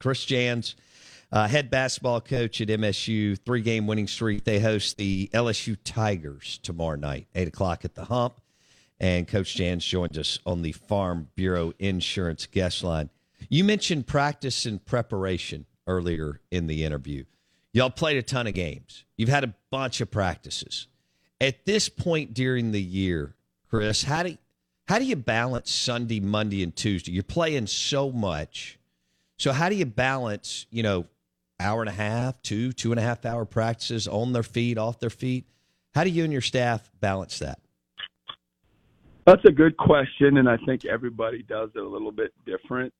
Chris Jans, uh, head basketball coach at MSU, three game winning streak. They host the LSU Tigers tomorrow night, 8 o'clock at the Hump. And Coach Jans joins us on the Farm Bureau Insurance guest line. You mentioned practice and preparation earlier in the interview. Y'all played a ton of games, you've had a bunch of practices. At this point during the year, Chris, how do, how do you balance Sunday, Monday, and Tuesday? You're playing so much so how do you balance, you know, hour and a half, two, two and a half hour practices on their feet, off their feet? How do you and your staff balance that? That's a good question, and I think everybody does it a little bit different.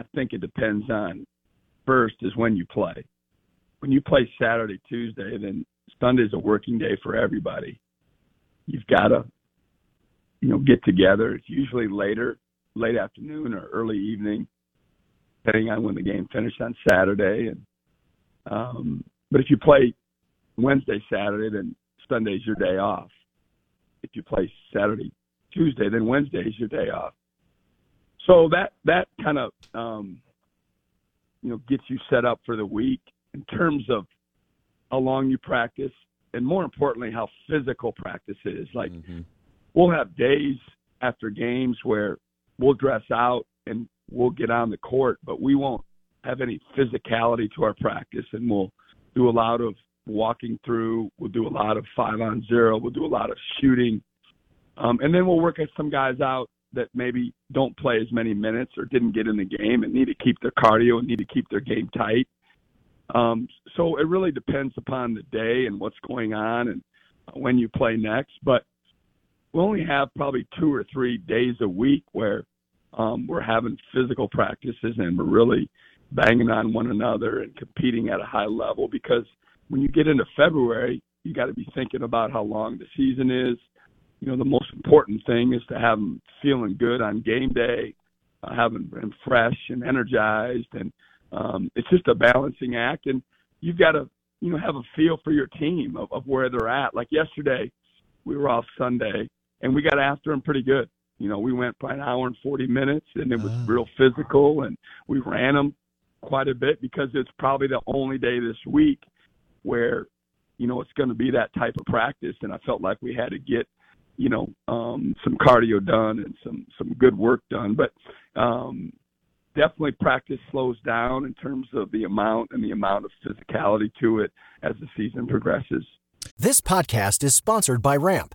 I think it depends on first is when you play. When you play Saturday, Tuesday, then Sunday's a working day for everybody. You've got to, you know, get together. It's usually later, late afternoon or early evening depending on when the game finished on Saturday. And um, but if you play Wednesday, Saturday, then Sunday's your day off. If you play Saturday, Tuesday, then Wednesday's your day off. So that that kind of um, you know gets you set up for the week in terms of how long you practice, and more importantly, how physical practice is. Like mm-hmm. we'll have days after games where we'll dress out and we'll get on the court, but we won't have any physicality to our practice, and we'll do a lot of walking through. We'll do a lot of five on zero. We'll do a lot of shooting, um, and then we'll work at some guys out that maybe don't play as many minutes or didn't get in the game and need to keep their cardio and need to keep their game tight. Um, so it really depends upon the day and what's going on and when you play next. But we only have probably two or three days a week where um, we're having physical practices and we're really banging on one another and competing at a high level because when you get into February, you got to be thinking about how long the season is. You know, the most important thing is to have them feeling good on game day, uh, having them fresh and energized, and um, it's just a balancing act. And you've got to, you know, have a feel for your team of, of where they're at. Like yesterday, we were off Sunday, and we got after them pretty good. You know, we went by an hour and 40 minutes, and it was oh. real physical, and we ran them quite a bit because it's probably the only day this week where, you know, it's going to be that type of practice, and I felt like we had to get, you know, um, some cardio done and some some good work done, but um, definitely practice slows down in terms of the amount and the amount of physicality to it as the season progresses. This podcast is sponsored by Ramp.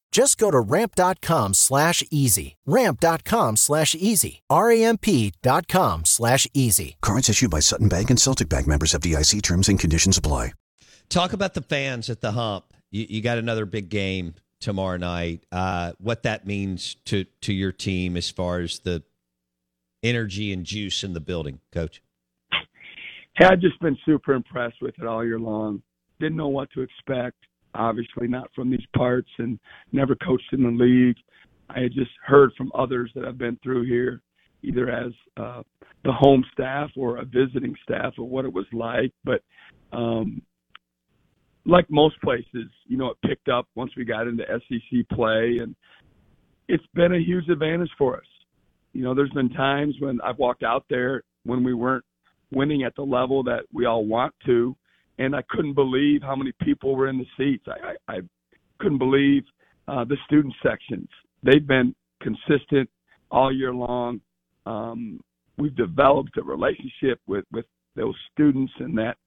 Just go to ramp.com slash easy. Ramp.com slash easy. R-A-M-P.com slash easy. Cards issued by Sutton Bank and Celtic Bank members FDIC terms and conditions apply. Talk about the fans at the hump. You, you got another big game tomorrow night. Uh, what that means to, to your team as far as the energy and juice in the building, coach. Hey, I've just been super impressed with it all year long. Didn't know what to expect obviously not from these parts and never coached in the league. I had just heard from others that I've been through here, either as uh, the home staff or a visiting staff, of what it was like. But um, like most places, you know, it picked up once we got into SEC play, and it's been a huge advantage for us. You know, there's been times when I've walked out there when we weren't winning at the level that we all want to, and I couldn't believe how many people were in the seats. I, I, I couldn't believe uh, the student sections. They've been consistent all year long. Um, we've developed a relationship with with those students and that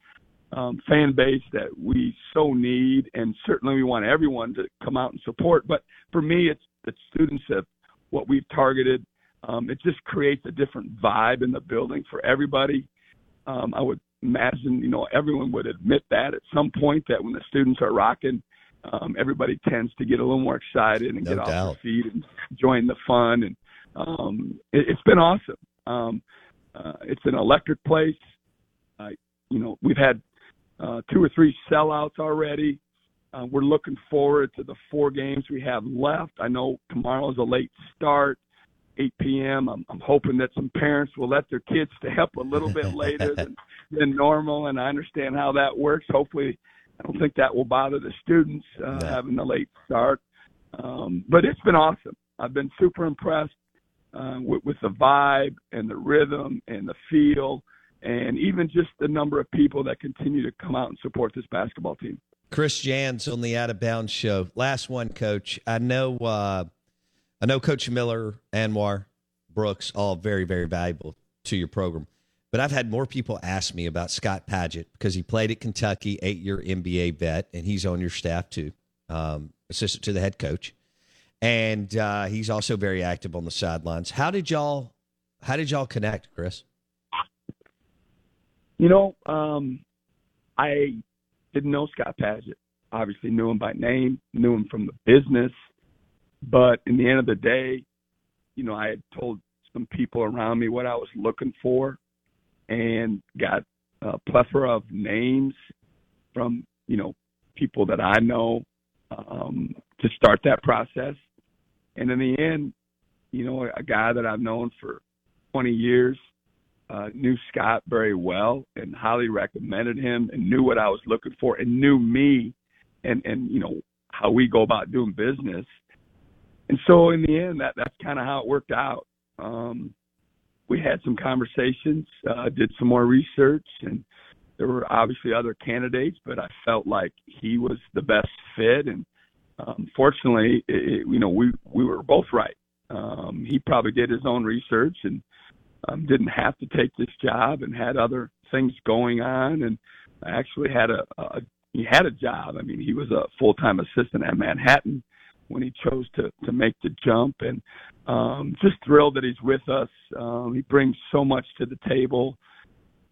um, fan base that we so need, and certainly we want everyone to come out and support. But for me, it's the students of what we've targeted. Um, it just creates a different vibe in the building for everybody. Um, I would imagine, you know, everyone would admit that at some point that when the students are rocking, um, everybody tends to get a little more excited and No get doubt. off their feet and join the fun. And um, it, it's been awesome. Um, uh, it's an electric place. Uh, you know, we've had uh, two or three sellouts already. Uh, we're looking forward to the four games we have left. I know tomorrow's a late start, 8 p.m. I'm, I'm hoping that some parents will let their kids stay up a little bit later than, than normal, and I understand how that works. Hopefully, I don't think that will bother the students uh, No. having the late start. Um, but it's been awesome. I've been super impressed uh, with, with the vibe and the rhythm and the feel, and even just the number of people that continue to come out and support this basketball team. Chris Jans on the Out of Bounds show. Last one, Coach. I know. Uh, I know Coach Miller, Anwar, Brooks, all very, very valuable to your program. But I've had more people ask me about Scott Padgett because he played at Kentucky, eight-year NBA vet, and he's on your staff too, um, assistant to the head coach, and uh, he's also very active on the sidelines. How did y'all? How did y'all connect, Chris? You know, um, I didn't know Scott Padgett. Obviously, knew him by name, knew him from the business. But in the end of the day, you know, I had told some people around me what I was looking for, and got a plethora of names from you know people that I know um, to start that process. And in the end, you know, a guy that I've known for 20 years uh, knew Scott very well and highly recommended him and knew what I was looking for and knew me and, and you know, how we go about doing business. And so in the end, that, that's kind of how it worked out. Um, we had some conversations, uh, did some more research, and there were obviously other candidates, but I felt like he was the best fit. And um, fortunately, it, you know, we we were both right. Um, he probably did his own research and um, didn't have to take this job and had other things going on and actually had a, a he had a job. I mean, he was a full time assistant at Manhattan when he chose to to make the jump and um just thrilled that he's with us. Um he brings so much to the table.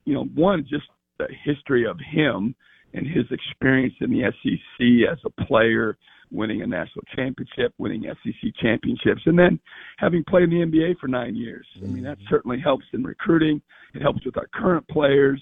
You know, one just the history of him and his experience in the SEC as a player, winning a national championship, winning SEC championships, and then having played in the NBA for nine years. I mean, that certainly helps in recruiting. It helps with our current players.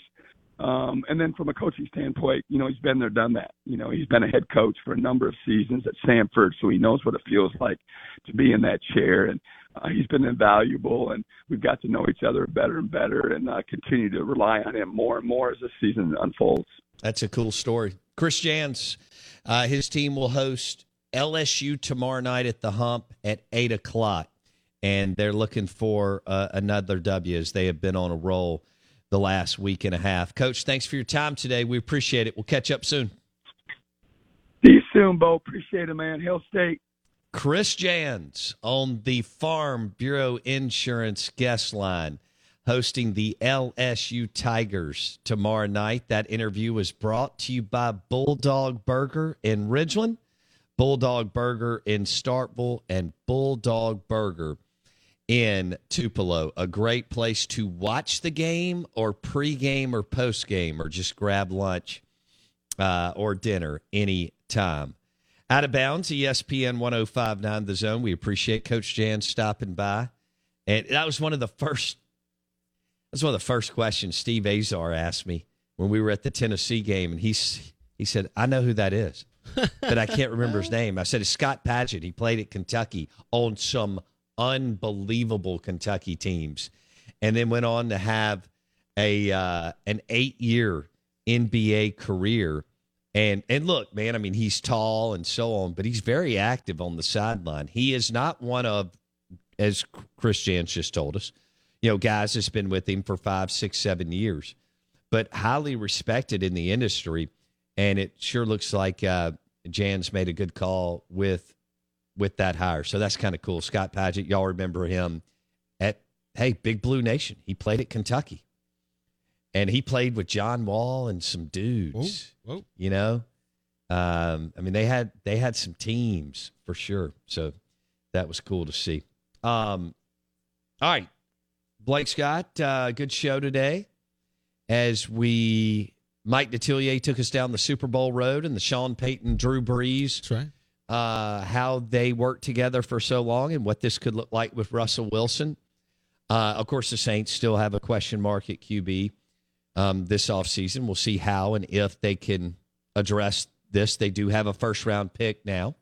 Um, and then from a coaching standpoint, you know, he's been there, done that. You know, he's been a head coach for a number of seasons at Samford, so he knows what it feels like to be in that chair. And uh, he's been invaluable, and we've got to know each other better and better, and uh, continue to rely on him more and more as the season unfolds. That's a cool story. Chris Jans, uh, his team will host LSU tomorrow night at the Hump at eight o'clock, and they're looking for uh, another W as they have been on a roll the last week and a half. Coach, thanks for your time today. We appreciate it. We'll catch up soon. See you soon, Bo. Appreciate it, man. Hail State. Chris Jans on the Farm Bureau Insurance guest line hosting the LSU Tigers tomorrow night. That interview was brought to you by Bulldog Burger in Ridgeland, Bulldog Burger in Starkville, and Bulldog Burger in Tupelo. A great place to watch the game or pregame or postgame or just grab lunch uh, or dinner anytime. Out of bounds, ESPN 1059 The Zone. We appreciate Coach Jan stopping by. And that was one of the first that's one of the first questions Steve Azar asked me when we were at the Tennessee game. And he's, he said, I know who that is, but I can't remember his name. I said, it's Scott Padgett. He played at Kentucky on some unbelievable Kentucky teams and then went on to have a uh, an eight year NBA career. And and look, man, I mean, he's tall and so on, but he's very active on the sideline. He is not one of as Chris Jans just told us. You know, guys that's been with him for five, six, seven years, but highly respected in the industry. And it sure looks like uh, Jans made a good call with with that hire. So that's kind of cool. Scott Padgett, y'all remember him at hey Big Blue Nation. He played at Kentucky, and he played with John Wall and some dudes. Whoa, whoa. You know, um, I mean they had they had some teams for sure. So that was cool to see. Um, all right, Blake Scott, uh, good show today. As we Mike Detillier took us down the Super Bowl road and the Sean Payton, Drew Brees That's right. Uh, how they worked together for so long and what this could look like with Russell Wilson. Uh, of course, the Saints still have a question mark at QB um, this offseason. We'll see how and if they can address this. They do have a first round pick now.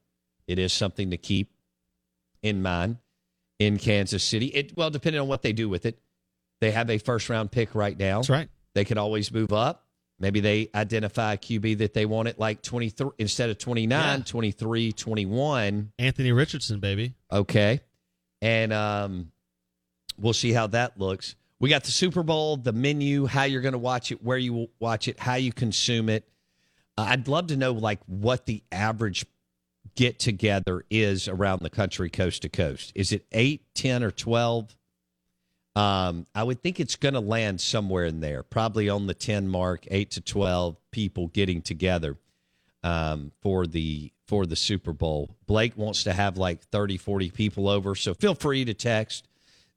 It is something to keep in mind in Kansas City. It well, depending on what they do with it, they have a first round pick right now. That's right. They could always move up. Maybe they identify a QB that they want it like 23 instead of 29, Yeah. 23, 21. Anthony Richardson, baby. Okay. And um, we'll see how that looks. We got the Super Bowl, the menu, how you're going to watch it, where you will watch it, how you consume it. Uh, I'd love to know like what the average get together is around the country coast to coast. Is it 8, 10 or 12? Um, I would think it's going to land somewhere in there, probably on the 10 mark, 8 to 12 people getting together um, for the for the Super Bowl. Blake wants to have like 30, 40 people over, so feel free to text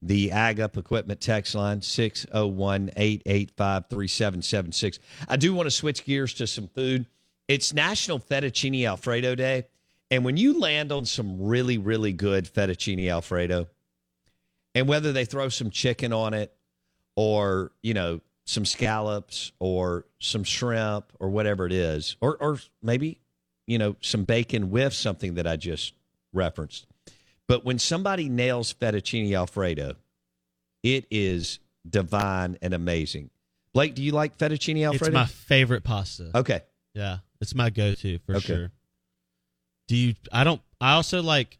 the Ag Up Equipment text line 601-885-3776. I do want to switch gears to some food. It's National Fettuccine Alfredo Day, and when you land on some really really good fettuccine alfredo, and whether they throw some chicken on it or you know some scallops or some shrimp or whatever it is or or maybe you know some bacon with something that I just referenced but when somebody nails fettuccine alfredo it is divine and amazing Blake do you like fettuccine alfredo It's my favorite pasta. okay Yeah, it's my go-to for Okay. sure. Do you? I don't. I also like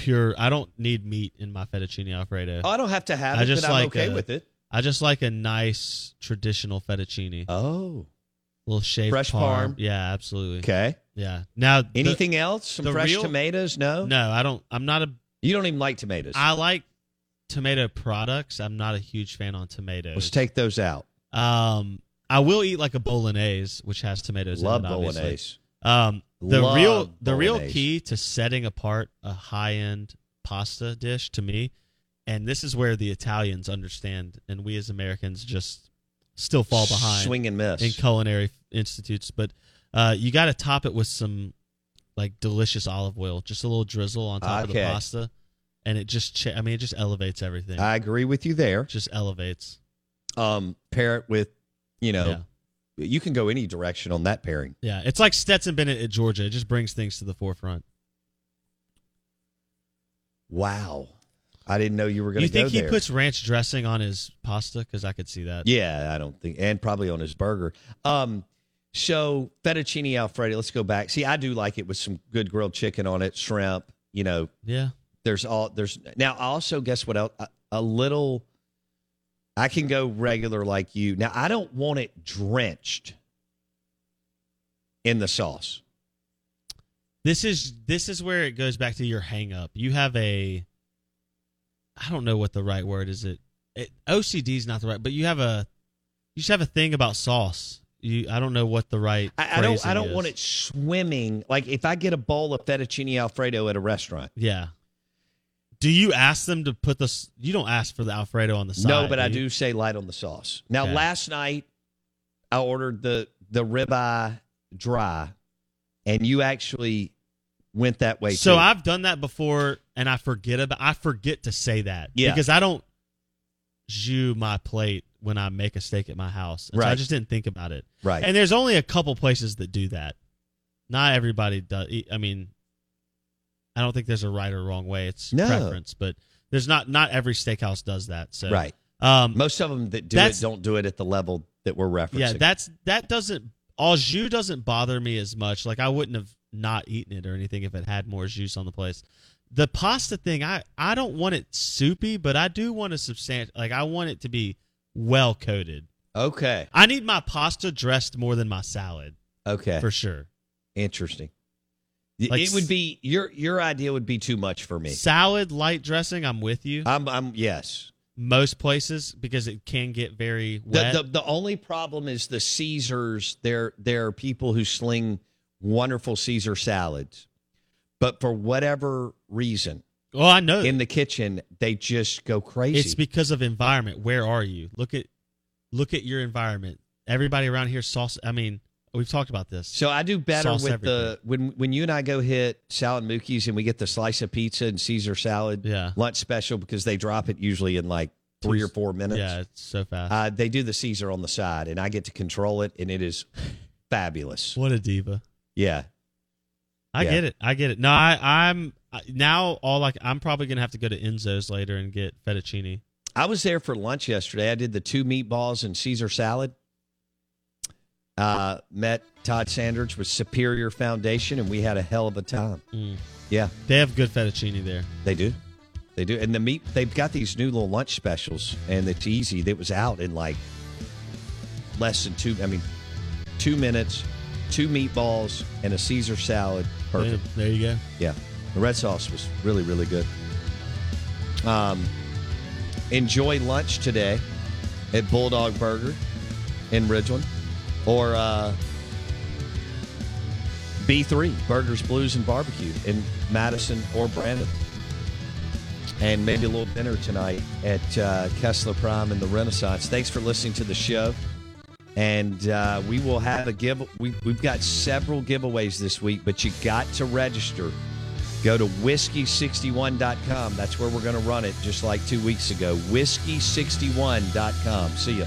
pure. I don't need meat in my fettuccine alfredo. oh, I don't have to have I it just but I'm like okay a- with it I just like a nice traditional fettuccine, oh little shaved fresh parm. parm. Yeah, absolutely. okay Yeah. Now the- anything else some fresh real- tomatoes no No, I don't. I'm not a. you don't even like tomatoes I like tomato products. I'm not a huge fan on tomatoes. let's take those out Um, I will eat like a bolognese, which has tomatoes. love in it, bolognese Um, the Love real the real key to setting apart a high end pasta dish to me, and this is where the Italians understand, and we as Americans just still fall behind swing and miss in culinary institutes. But uh, you got to top it with some like delicious olive oil, just a little drizzle on top of the pasta, and it just cha- I mean it just elevates everything. I agree with you there. just elevates. Um, pair it with, you know, Yeah. You can go any direction on that pairing. Yeah, it's like Stetson Bennett at Georgia. It just brings things to the forefront. Wow, I didn't know you were going to. go there. You think he there. puts ranch dressing on his pasta? Because I could see that. yeah, I don't think, and probably on his burger. Um, so fettuccine alfredo. Let's go back. See, I do like it with some good grilled chicken on it, shrimp. You know, Yeah. there's all there's now. I also guess what else? A, a little. I can go regular like you. Now I don't want it drenched in the sauce. This is this is where it goes back to your hang up. You have a I don't know what the right word is it. it OCD is not the right, but you have a you just have a thing about sauce. You I don't know what the right I, I don't. I don't is. want it swimming. Like if I get a bowl of fettuccine alfredo at a restaurant. Yeah. Do you ask them to put this you don't ask for the alfredo on the side? no, but I do say light on the sauce. Now, Okay. last night I ordered the the ribeye dry, and you actually went that way. So too. I've done that before and I forget about I forget to say that. Yeah. Because I don't jus my plate when I make a steak at my house. And so I just didn't think about it. right. And there's only a couple places that do that. Not everybody does. I mean, I don't think there's a right or wrong way. It's No. preference, but there's not not every steakhouse does that. So right. Um, Most of them that do it That's- don't do it at the level that we're referencing. yeah, that's that doesn't au jus doesn't bother me as much. Like I wouldn't have not eaten it or anything if it had more juice on the place. the pasta thing, I I don't want it soupy, but I do want a substantial. Like I want it to be well coated. Okay. I need my pasta dressed more than my salad Okay. for sure. Interesting. Like it would be your your idea would be too much for me. Salad light dressing, I'm with you. I'm I'm yes. Most places because it can get very The, wet. the the only problem is the Caesars. There there are people who sling wonderful Caesar salads, but for whatever reason oh, I know. in the kitchen they just go crazy. It's because of environment. Where are you? Look at look at your environment. Everybody around here sauce. I mean, we've talked about this. so I do better Sauce with everything. the when when you and I go hit Sal & Mookie's and we get the slice of pizza and Caesar salad Yeah. lunch special because they drop it usually in like three or four minutes. Yeah, it's so fast. Uh, they do the Caesar on the side, and I get to control it, and it is fabulous. what a diva. Yeah, I Yeah. get it. I get it. No, I, I'm I, now all like I'm probably gonna have to go to Enzo's later and get fettuccine. I was there for lunch yesterday. I did the two meatballs and Caesar salad. Uh, met Todd Sanders with Superior Foundation, and we had a hell of a time. Mm. Yeah, They have good fettuccine there. they do. They do. And the meat, they've got these new little lunch specials, and it's easy. That was out in like less than two, I mean, two minutes, two meatballs, and a Caesar salad. Perfect. There you go. Yeah, the red sauce was really, really good. Um, enjoy lunch today at Bulldog Burger in Ridgeland, or uh, B3 Burgers, Blues, and Barbecue in Madison or Brandon, and maybe a little dinner tonight at uh, Kessler Prime and the Renaissance. Thanks for listening to the show. And uh, we will have a give. We, we've got several giveaways this week, but you got to register. Go to whiskey61.com. That's where we're going to run it, just like two weeks ago. Whiskey61.com. See ya.